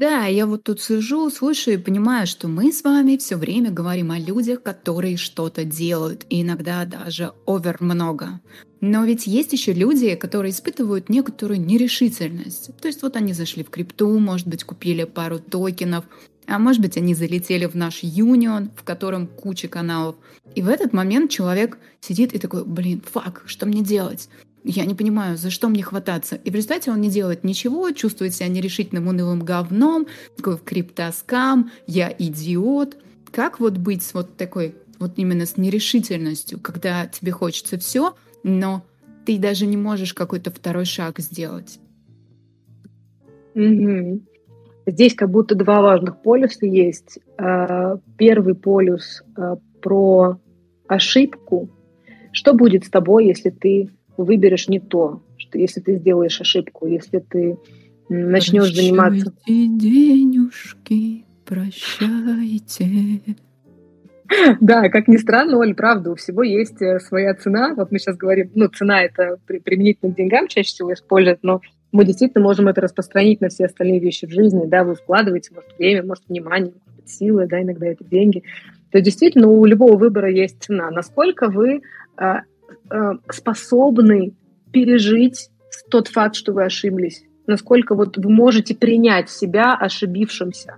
Да, я вот тут сижу, слушаю и понимаю, что мы с вами все время говорим о людях, которые что-то делают, и иногда даже овер много. Но ведь есть еще люди, которые испытывают некоторую нерешительность. То есть вот они зашли в крипту, может быть, купили пару токенов, а может быть, они залетели в наш юнион, в котором куча каналов. И в этот момент человек сидит и такой, блин, фак, что мне делать? Я не понимаю, за что мне хвататься. И в результате он не делает ничего, чувствует себя нерешительным унылым говном, такой криптоскам, я идиот. Как вот быть с вот такой, вот именно с нерешительностью, когда тебе хочется все, но ты даже не можешь какой-то второй шаг сделать? Угу. Здесь как будто два важных полюса есть. А, первый полюс а, про ошибку. Что будет с тобой, если ты выберешь не то, что если ты сделаешь ошибку, если ты начнешь прощайте, заниматься... денежки, прощайте. Да, как ни странно, Оль, правда, у всего есть э, своя цена. Вот мы сейчас говорим, ну, цена это применительно к деньгам чаще всего используют, но мы действительно можем это распространить на все остальные вещи в жизни, да, вы вкладываете, может, время, может, внимание, может быть, силы, да, иногда это деньги. То есть действительно у любого выбора есть цена. Насколько вы а, Э, способны пережить тот факт, что вы ошиблись? Насколько вот вы можете принять себя ошибившимся?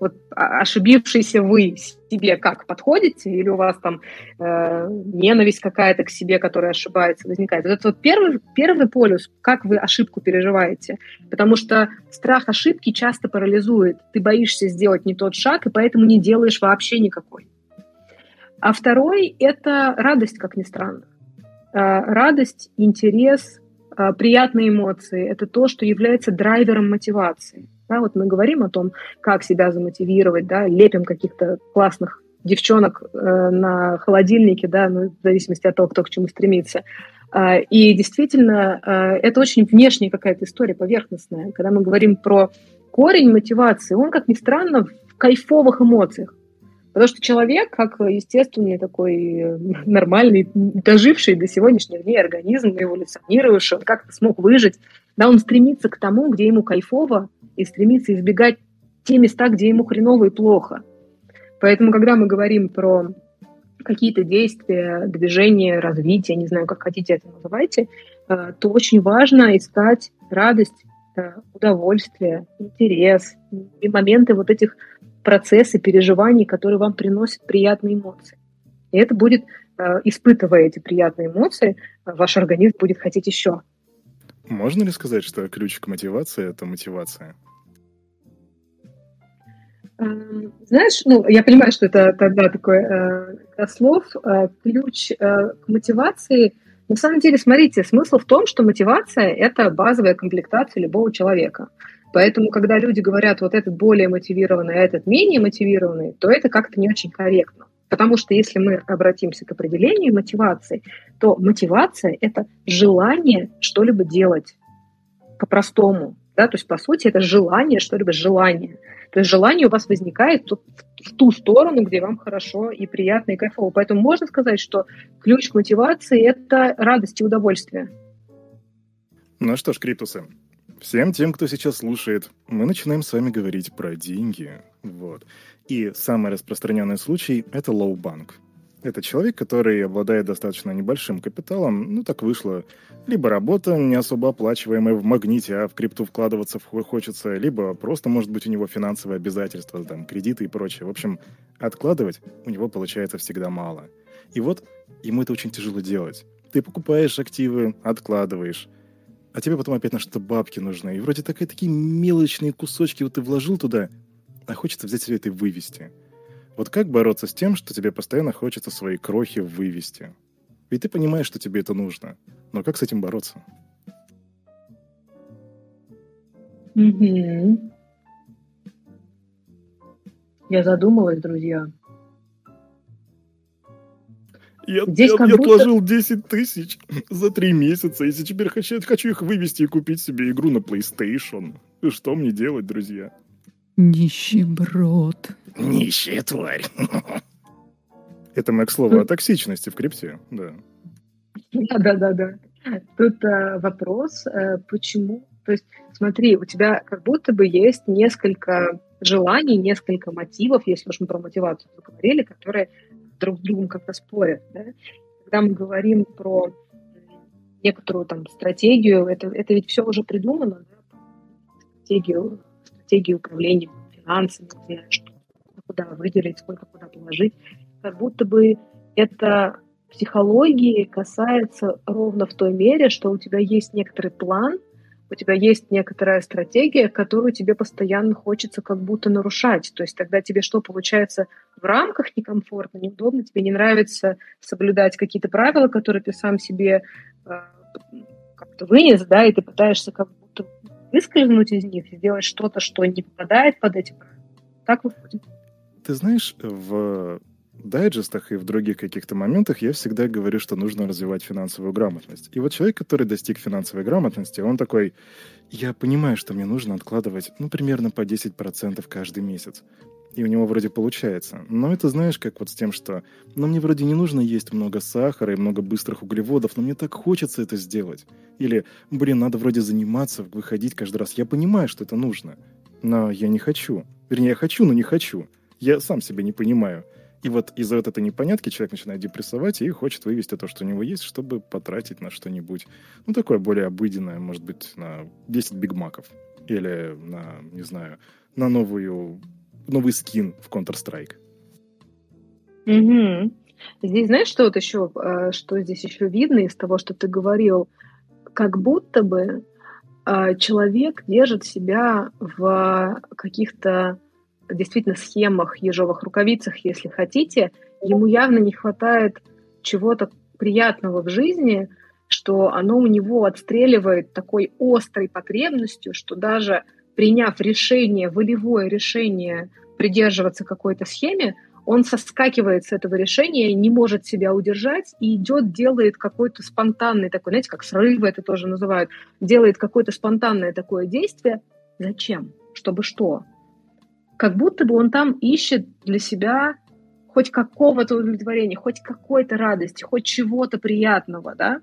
Вот а, ошибившийся вы себе как подходите? Или у вас там э, ненависть какая-то к себе, которая ошибается, возникает? Вот это вот первый, первый полюс, как вы ошибку переживаете. Потому что страх ошибки часто парализует. Ты боишься сделать не тот шаг, и поэтому не делаешь вообще никакой. А второй – это радость, как ни странно. А, радость, интерес, а, приятные эмоции – это то, что является драйвером мотивации. Да, вот мы говорим о том, как себя замотивировать, да, лепим каких-то классных девчонок э, на холодильнике, да, ну, в зависимости от того, кто к чему стремится. Э, и действительно, э, это очень внешняя какая-то история, поверхностная. Когда мы говорим про корень мотивации, он, как ни странно, в кайфовых эмоциях. Потому что человек, как естественный такой э, нормальный, доживший до сегодняшних дней организм, эволюционирующий, он как-то смог выжить, да, он стремится к тому, где ему кайфово, и стремится избегать те места, где ему хреново и плохо. Поэтому, когда мы говорим про какие-то действия, движения, развитие, не знаю, как хотите это называйте, э, то очень важно искать радость, э, удовольствие, интерес и моменты вот этих процессы переживаний, которые вам приносят приятные эмоции. И это будет, э, испытывая эти приятные эмоции, ваш организм будет хотеть еще. Можно ли сказать, что ключ к мотивации – это мотивация? Эм, знаешь, ну, я понимаю, что это тогда такой э, слов. Э, ключ э, к мотивации. На самом деле, смотрите, смысл в том, что мотивация – это базовая комплектация любого человека. Поэтому, когда люди говорят, вот этот более мотивированный, а этот менее мотивированный, то это как-то не очень корректно. Потому что если мы обратимся к определению мотивации, то мотивация – это желание что-либо делать по-простому. Да? То есть, по сути, это желание что-либо, желание. То есть желание у вас возникает в ту сторону, где вам хорошо и приятно, и кайфово. Поэтому можно сказать, что ключ к мотивации – это радость и удовольствие. Ну что ж, Криптусы, всем тем, кто сейчас слушает, мы начинаем с вами говорить про деньги. Вот. И самый распространенный случай – это low bank. Это человек, который обладает достаточно небольшим капиталом, ну так вышло. Либо работа не особо оплачиваемая в магните, а в крипту вкладываться хочется, либо просто, может быть, у него финансовые обязательства, там, кредиты и прочее. В общем, откладывать у него получается всегда мало. И вот ему это очень тяжело делать. Ты покупаешь активы, откладываешь, а тебе потом опять на что-то бабки нужны. И вроде такие, такие мелочные кусочки вот ты вложил туда, а хочется взять все это и вывести – вот как бороться с тем, что тебе постоянно хочется свои крохи вывести? Ведь ты понимаешь, что тебе это нужно. Но как с этим бороться? Угу. Я задумалась, друзья. Я, Здесь я, я будто... отложил 10 тысяч за три месяца, если теперь хочу, хочу их вывести и купить себе игру на PlayStation. Что мне делать, друзья? Нищеброд. Нищая тварь. Это мы к слову о токсичности в крипте, да. Да-да-да. Тут а, вопрос, а, почему... То есть, смотри, у тебя как будто бы есть несколько желаний, несколько мотивов, если уж мы про мотивацию поговорили, которые друг с другом как-то спорят. Да? Когда мы говорим про некоторую там стратегию, это, это ведь все уже придумано, да? стратегию стратегии управления финансами, что, куда выделить, сколько куда положить. Как будто бы это психологии касается ровно в той мере, что у тебя есть некоторый план, у тебя есть некоторая стратегия, которую тебе постоянно хочется как будто нарушать. То есть тогда тебе что получается в рамках некомфортно, неудобно, тебе не нравится соблюдать какие-то правила, которые ты сам себе э, как-то вынес, да, и ты пытаешься как будто выскользнуть из них, сделать что-то, что не попадает под эти правила. Так выходит. Ты знаешь, в дайджестах и в других каких-то моментах я всегда говорю, что нужно развивать финансовую грамотность. И вот человек, который достиг финансовой грамотности, он такой, я понимаю, что мне нужно откладывать, ну, примерно по 10% каждый месяц и у него вроде получается. Но это знаешь, как вот с тем, что ну, мне вроде не нужно есть много сахара и много быстрых углеводов, но мне так хочется это сделать. Или, блин, надо вроде заниматься, выходить каждый раз. Я понимаю, что это нужно, но я не хочу. Вернее, я хочу, но не хочу. Я сам себя не понимаю. И вот из-за вот этой непонятки человек начинает депрессовать и хочет вывести то, что у него есть, чтобы потратить на что-нибудь, ну, такое более обыденное, может быть, на 10 бигмаков. Или на, не знаю, на новую новый скин в Counter-Strike. Угу. Здесь знаешь, что вот еще, э, что здесь еще видно из того, что ты говорил, как будто бы э, человек держит себя в каких-то действительно схемах, ежовых рукавицах, если хотите, ему явно не хватает чего-то приятного в жизни, что оно у него отстреливает такой острой потребностью, что даже приняв решение, волевое решение придерживаться какой-то схеме, он соскакивает с этого решения, не может себя удержать и идет, делает какой-то спонтанный такой, знаете, как срывы это тоже называют, делает какое-то спонтанное такое действие. Зачем? Чтобы что? Как будто бы он там ищет для себя хоть какого-то удовлетворения, хоть какой-то радости, хоть чего-то приятного, да?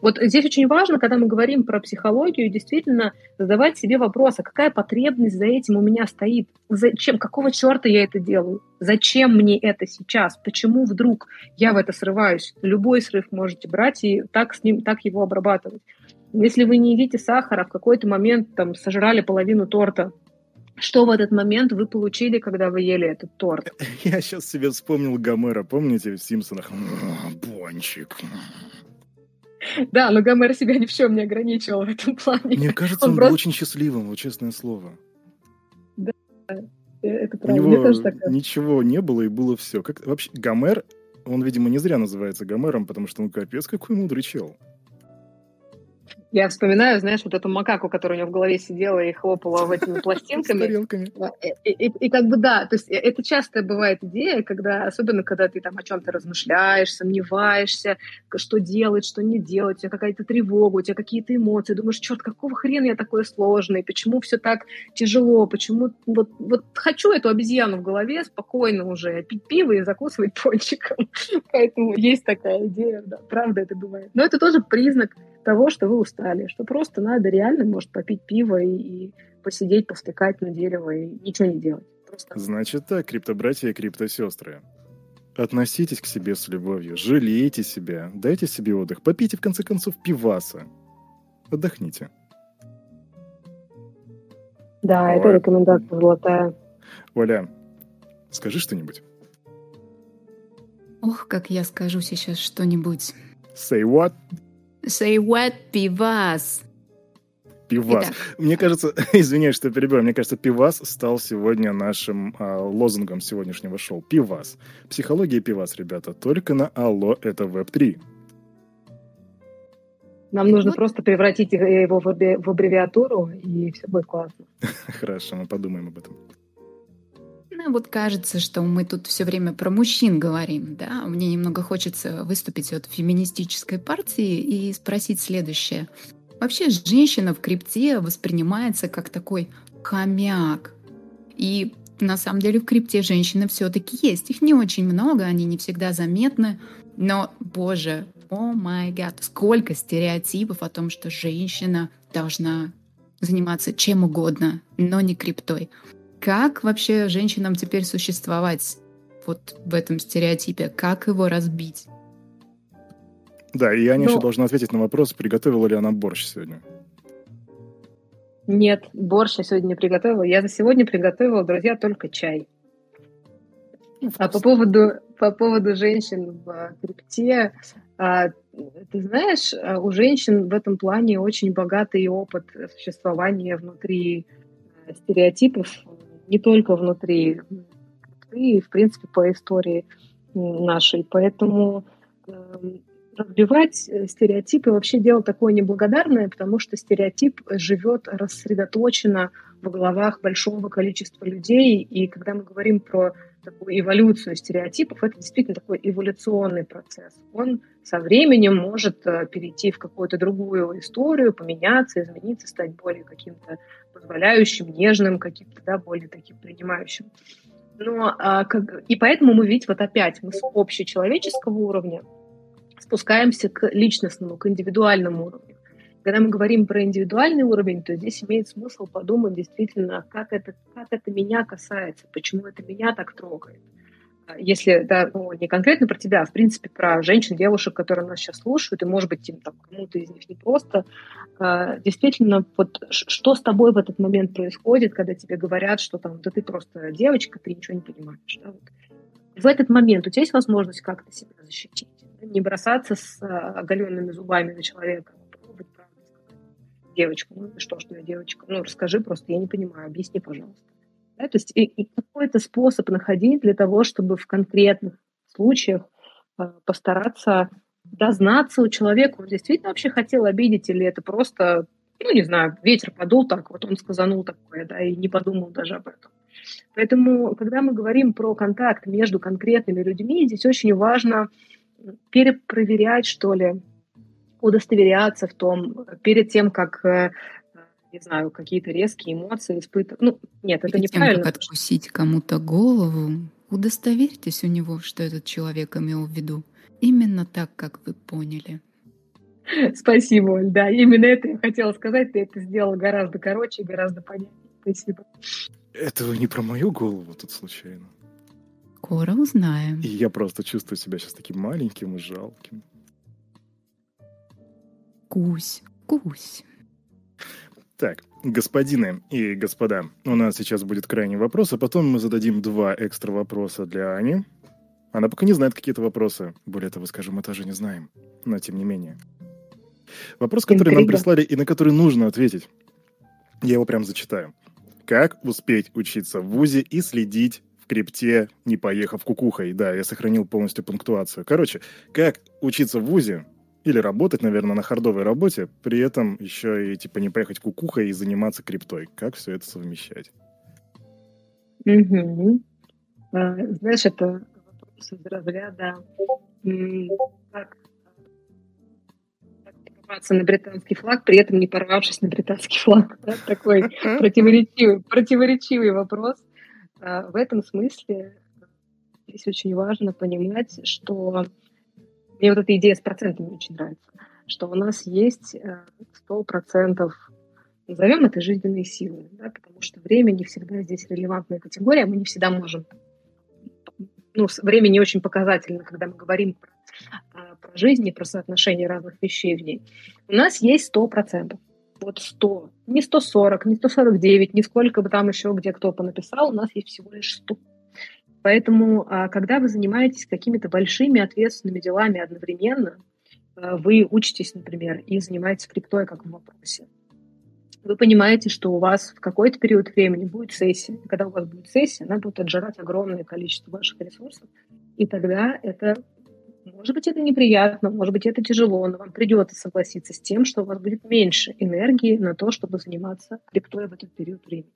Вот здесь очень важно, когда мы говорим про психологию, действительно задавать себе вопрос, а какая потребность за этим у меня стоит? Зачем? Какого черта я это делаю? Зачем мне это сейчас? Почему вдруг я в это срываюсь? Любой срыв можете брать и так с ним, так его обрабатывать. Если вы не едите сахара, в какой-то момент там сожрали половину торта, что в этот момент вы получили, когда вы ели этот торт? Я сейчас себе вспомнил Гомера, помните в «Симпсонах»? Бончик. Да, но Гомер себя ни в чем не ограничивал в этом плане. Мне кажется, он, он просто... был очень счастливым, вот честное слово. Да, это правда. У него тоже ничего не было и было все. Как вообще Гомер, он, видимо, не зря называется Гомером, потому что он капец какой мудрый чел. Я вспоминаю, знаешь, вот эту макаку, которая у него в голове сидела и хлопала этими пластинками. С тарелками. И, и, и как бы да, то есть э, это часто бывает идея, когда, особенно когда ты там о чем-то размышляешь, сомневаешься, что делать, что не делать, у тебя какая-то тревога, у тебя какие-то эмоции, думаешь, черт, какого хрена я такой сложный, почему все так тяжело, почему вот, вот хочу эту обезьяну в голове спокойно уже пить пиво и закусывать пончиком. Поэтому есть такая идея, да, правда это бывает. Но это тоже признак того, что вы устали, что просто надо реально, может, попить пиво и, и посидеть, повтыкать на дерево и ничего не делать. Просто... Значит так, криптобратья и криптосестры. Относитесь к себе с любовью, жалейте себя, дайте себе отдых, попейте, в конце концов, пиваса. Отдохните. Да, Ой. это рекомендация золотая. Оля, скажи что-нибудь. Ох, как я скажу сейчас что-нибудь. Say what? Say what, пивас? Пивас. Итак. Мне кажется, извиняюсь, что перебиваю, мне кажется, пивас стал сегодня нашим а, лозунгом сегодняшнего шоу. Пивас. Психология пивас, ребята, только на Алло, это Веб-3. Нам нужно вот. просто превратить его в, в аббревиатуру, и все будет классно. Хорошо, мы подумаем об этом. Ну, вот кажется, что мы тут все время про мужчин говорим, да? Мне немного хочется выступить от феминистической партии и спросить следующее. Вообще женщина в крипте воспринимается как такой хомяк. И на самом деле в крипте женщины все-таки есть. Их не очень много, они не всегда заметны. Но, боже, о май гад, сколько стереотипов о том, что женщина должна заниматься чем угодно, но не криптой. Как вообще женщинам теперь существовать вот в этом стереотипе? Как его разбить? Да, и Аня Но... еще ну, должна ответить на вопрос, приготовила ли она борщ сегодня. Нет, борщ я сегодня не приготовила. Я за сегодня приготовила, друзья, только чай. Ну, а по поводу, по поводу женщин в крипте, а, ты знаешь, а, у женщин в этом плане очень богатый опыт существования внутри э, стереотипов, не только внутри и, в принципе, по истории нашей. Поэтому эм, разбивать э, стереотипы вообще дело такое неблагодарное, потому что стереотип живет рассредоточенно в головах большого количества людей. И когда мы говорим про такую эволюцию стереотипов, это действительно такой эволюционный процесс. Он со временем может э, перейти в какую-то другую историю, поменяться, измениться, стать более каким-то позволяющим, нежным, каким-то, да, более таким принимающим. Но, а, как, и поэтому мы, видите, вот опять мы с общечеловеческого уровня спускаемся к личностному, к индивидуальному уровню. Когда мы говорим про индивидуальный уровень, то здесь имеет смысл подумать действительно, как это, как это меня касается, почему это меня так трогает если да, ну, не конкретно про тебя, а в принципе про женщин, девушек, которые нас сейчас слушают, и, может быть, им, там, кому-то из них не просто, э, действительно, вот что с тобой в этот момент происходит, когда тебе говорят, что там, да ты просто девочка, ты ничего не понимаешь. Да, вот. В этот момент у тебя есть возможность как-то себя защитить, не бросаться с э, оголенными зубами на человека, Девочка, ну что, что я девочка? Ну, расскажи просто, я не понимаю, объясни, пожалуйста. Да? То есть и, и какой-то способ находить для того, чтобы в конкретных случаях э, постараться дознаться у человека, он действительно вообще хотел обидеть, или это просто, ну, не знаю, ветер подул так, вот он сказанул такое, да, и не подумал даже об этом. Поэтому, когда мы говорим про контакт между конкретными людьми, здесь очень важно перепроверять, что ли, удостоверяться в том, перед тем, как э, не знаю, какие-то резкие эмоции испытывать. Ну, нет, это Перед неправильно. Тем, как откусить кому-то голову, удостоверьтесь у него, что этот человек имел в виду. Именно так, как вы поняли. Спасибо, Оль. Да, именно это я хотела сказать. Ты это сделала гораздо короче и гораздо понятнее. Спасибо. Это вы не про мою голову тут случайно? Скоро узнаем. И я просто чувствую себя сейчас таким маленьким и жалким. Кусь, кусь. Так, господины и господа, у нас сейчас будет крайний вопрос, а потом мы зададим два экстра вопроса для Ани. Она пока не знает какие-то вопросы. Более того, скажем, мы тоже не знаем. Но тем не менее. Вопрос, который Интрига. нам прислали и на который нужно ответить. Я его прям зачитаю. Как успеть учиться в ВУЗе и следить в крипте, не поехав кукухой? Да, я сохранил полностью пунктуацию. Короче, как учиться в ВУЗе, Или работать, наверное, на хардовой работе, при этом еще и типа не поехать кукухой и заниматься криптой. Как все это совмещать? Угу. А, знаешь, это вопрос из разряда как порваться на британский флаг, при этом не порвавшись на британский флаг. Да? Такой противоречивый, противоречивый вопрос. А, в этом смысле здесь очень важно понимать, что мне вот эта идея с процентами очень нравится, что у нас есть э, сто процентов, назовем это жизненные силы, да, потому что время не всегда здесь релевантная категория, мы не всегда можем, ну, время не очень показательно, когда мы говорим про, а, про жизнь и про соотношение разных вещей в ней. У нас есть сто процентов вот 100, не 140, не 149, не сколько бы там еще где кто понаписал, у нас есть всего лишь 100. Поэтому, а, когда вы занимаетесь какими-то большими ответственными делами одновременно, а, вы учитесь, например, и занимаетесь криптой как в вопросе. Вы понимаете, что у вас в какой-то период времени будет сессия. И когда у вас будет сессия, она будет отжирать огромное количество ваших ресурсов. И тогда это, может быть, это неприятно, может быть, это тяжело, но вам придется согласиться с тем, что у вас будет меньше энергии на то, чтобы заниматься криптой в этот период времени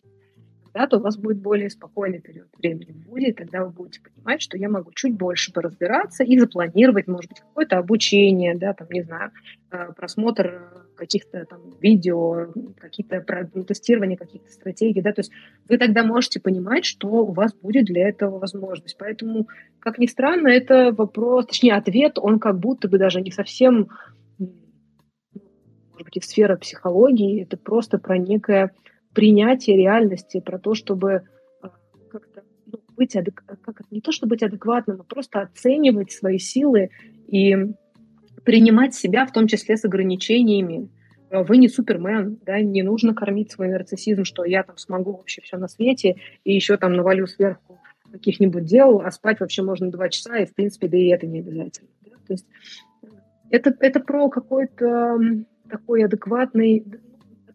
да, то у вас будет более спокойный период времени в ВУЗе, и тогда вы будете понимать, что я могу чуть больше поразбираться и запланировать, может быть, какое-то обучение, да, там, не знаю, э, просмотр каких-то там видео, какие-то ну, тестирование каких-то стратегий, да, то есть вы тогда можете понимать, что у вас будет для этого возможность. Поэтому, как ни странно, это вопрос, точнее, ответ, он как будто бы даже не совсем, может быть, из сферы психологии, это просто про некое принятие реальности, про то, чтобы а, как-то ну, быть адек... как не то, чтобы быть адекватным, а просто оценивать свои силы и принимать себя, в том числе с ограничениями. А вы не супермен, да, не нужно кормить свой нарциссизм, что я там смогу вообще все на свете и еще там навалю сверху каких-нибудь дел, а спать вообще можно два часа, и, в принципе, да и это не обязательно. Да? То есть это, это про какой-то такой адекватный,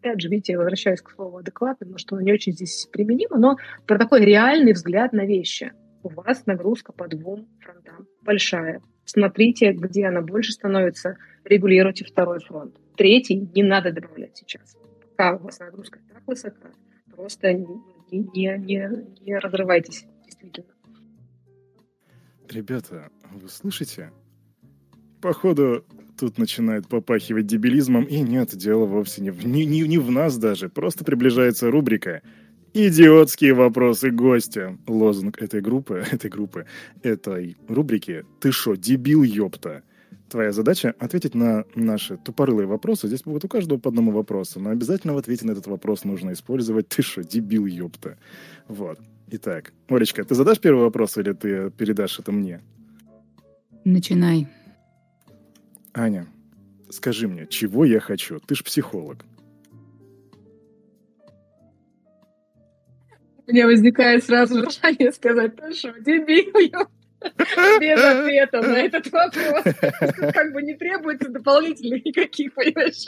опять же, видите, я возвращаюсь к слову адекватно, потому что оно не очень здесь применимо, но про такой реальный взгляд на вещи. У вас нагрузка по двум фронтам большая. Смотрите, где она больше становится, регулируйте второй фронт. Третий не надо добавлять сейчас. Пока у вас нагрузка так высока, просто не, не, не, не разрывайтесь, действительно. Ребята, вы слышите? Походу, Тут начинает попахивать дебилизмом, и нет, дело вовсе не в, не, не, не в нас даже, просто приближается рубрика «Идиотские вопросы гостя». Лозунг этой группы, этой группы, этой рубрики «Ты шо, дебил, ёпта?» Твоя задача — ответить на наши тупорылые вопросы. Здесь будет у каждого по одному вопросу, но обязательно в ответе на этот вопрос нужно использовать «Ты шо, дебил, ёпта?» Вот. Итак, Олечка, ты задашь первый вопрос или ты передашь это мне? Начинай. Аня, скажи мне, чего я хочу? Ты ж психолог. У меня возникает сразу желание сказать, ты что, дебил, без ответа на этот вопрос. Как бы не требуется дополнительных никаких, понимаешь,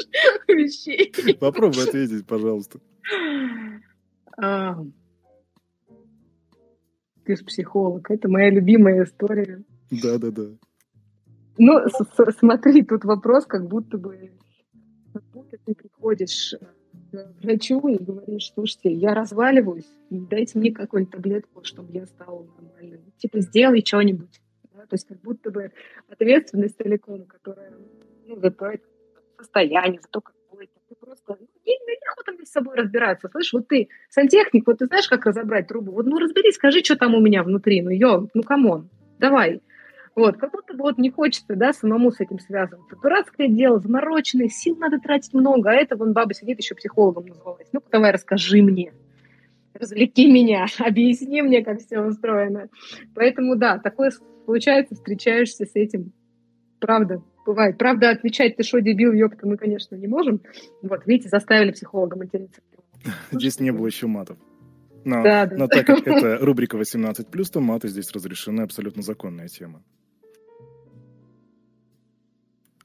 вещей. Попробуй ответить, пожалуйста. А, ты же психолог. Это моя любимая история. Да-да-да. Ну, смотри, тут вопрос, как будто бы, как будто ты приходишь э, к врачу и говоришь, слушайте, я разваливаюсь, дайте мне какую-нибудь таблетку, чтобы я стала нормальным. Типа, сделай что-нибудь. Да? То есть как будто бы ответственность целиком, которая ну, за то состояние, за то, какое ты просто... Ну, не, не охота мне с собой разбираться. Слышь, вот ты сантехник, вот ты знаешь, как разобрать трубу? Вот ну разберись, скажи, что там у меня внутри. Ну, ё, ну come on, давай. Вот, как будто бы вот не хочется, да, самому с этим связываться. Дурацкое дело, замороченное, сил надо тратить много, а это вон баба сидит еще психологом называлась. Ну, давай расскажи мне, развлеки меня, объясни мне, как все устроено. Поэтому, да, такое случается, встречаешься с этим, правда, бывает. Правда, отвечать, ты что, дебил, ёпта, мы, конечно, не можем. Вот, видите, заставили психолога материться. Здесь не было еще матов. Но, да, да. но так как это рубрика 18+, то маты здесь разрешены, абсолютно законная тема.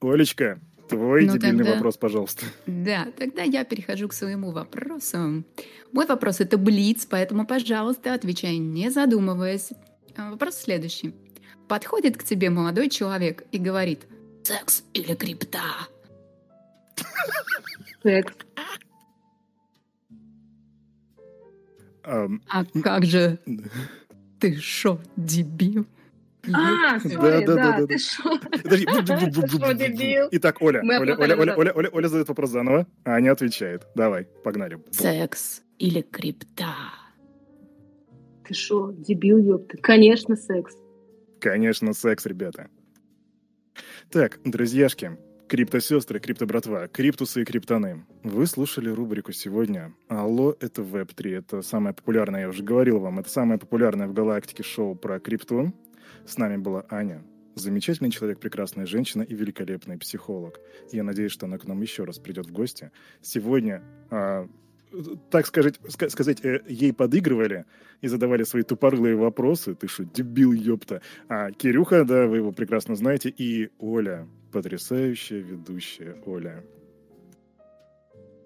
Олечка, твой ну, дебильный тогда... вопрос, пожалуйста. Да, тогда я перехожу к своему вопросу. Мой вопрос — это блиц, поэтому, пожалуйста, отвечай, не задумываясь. А, вопрос следующий. Подходит к тебе молодой человек и говорит, Секс или крипта? Секс. А как же ты шо, дебил? А, сори, Да, да, да, ты что? Итак, Оля. Оля, Оля, Оля. Оля, Оля, Оля задает вопрос заново, а Аня отвечает. Давай, погнали. Секс или крипта? Ты шо, дебил, ёпта? Конечно, секс. Конечно, секс, ребята. Так, друзьяшки, криптосестры, криптобратва, криптусы и криптоны. Вы слушали рубрику сегодня «Алло, это Веб-3». Это самое популярное, я уже говорил вам, это самое популярное в галактике шоу про крипту. С нами была Аня, замечательный человек, прекрасная женщина и великолепный психолог. Я надеюсь, что она к нам еще раз придет в гости. Сегодня, а, так сказать, ска- сказать, э, ей подыгрывали и задавали свои тупорылые вопросы. Ты что, дебил, ёпта? А Кирюха, да, вы его прекрасно знаете, и Оля, потрясающая ведущая Оля.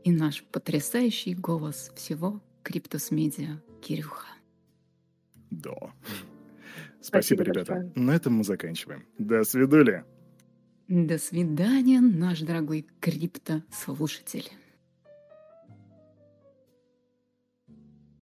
И наш потрясающий голос всего Криптус Медиа Кирюха. Да. Спасибо Спасибо, ребята. большое. На этом мы заканчиваем. До свидули. До свидания, наш дорогой криптослушатель.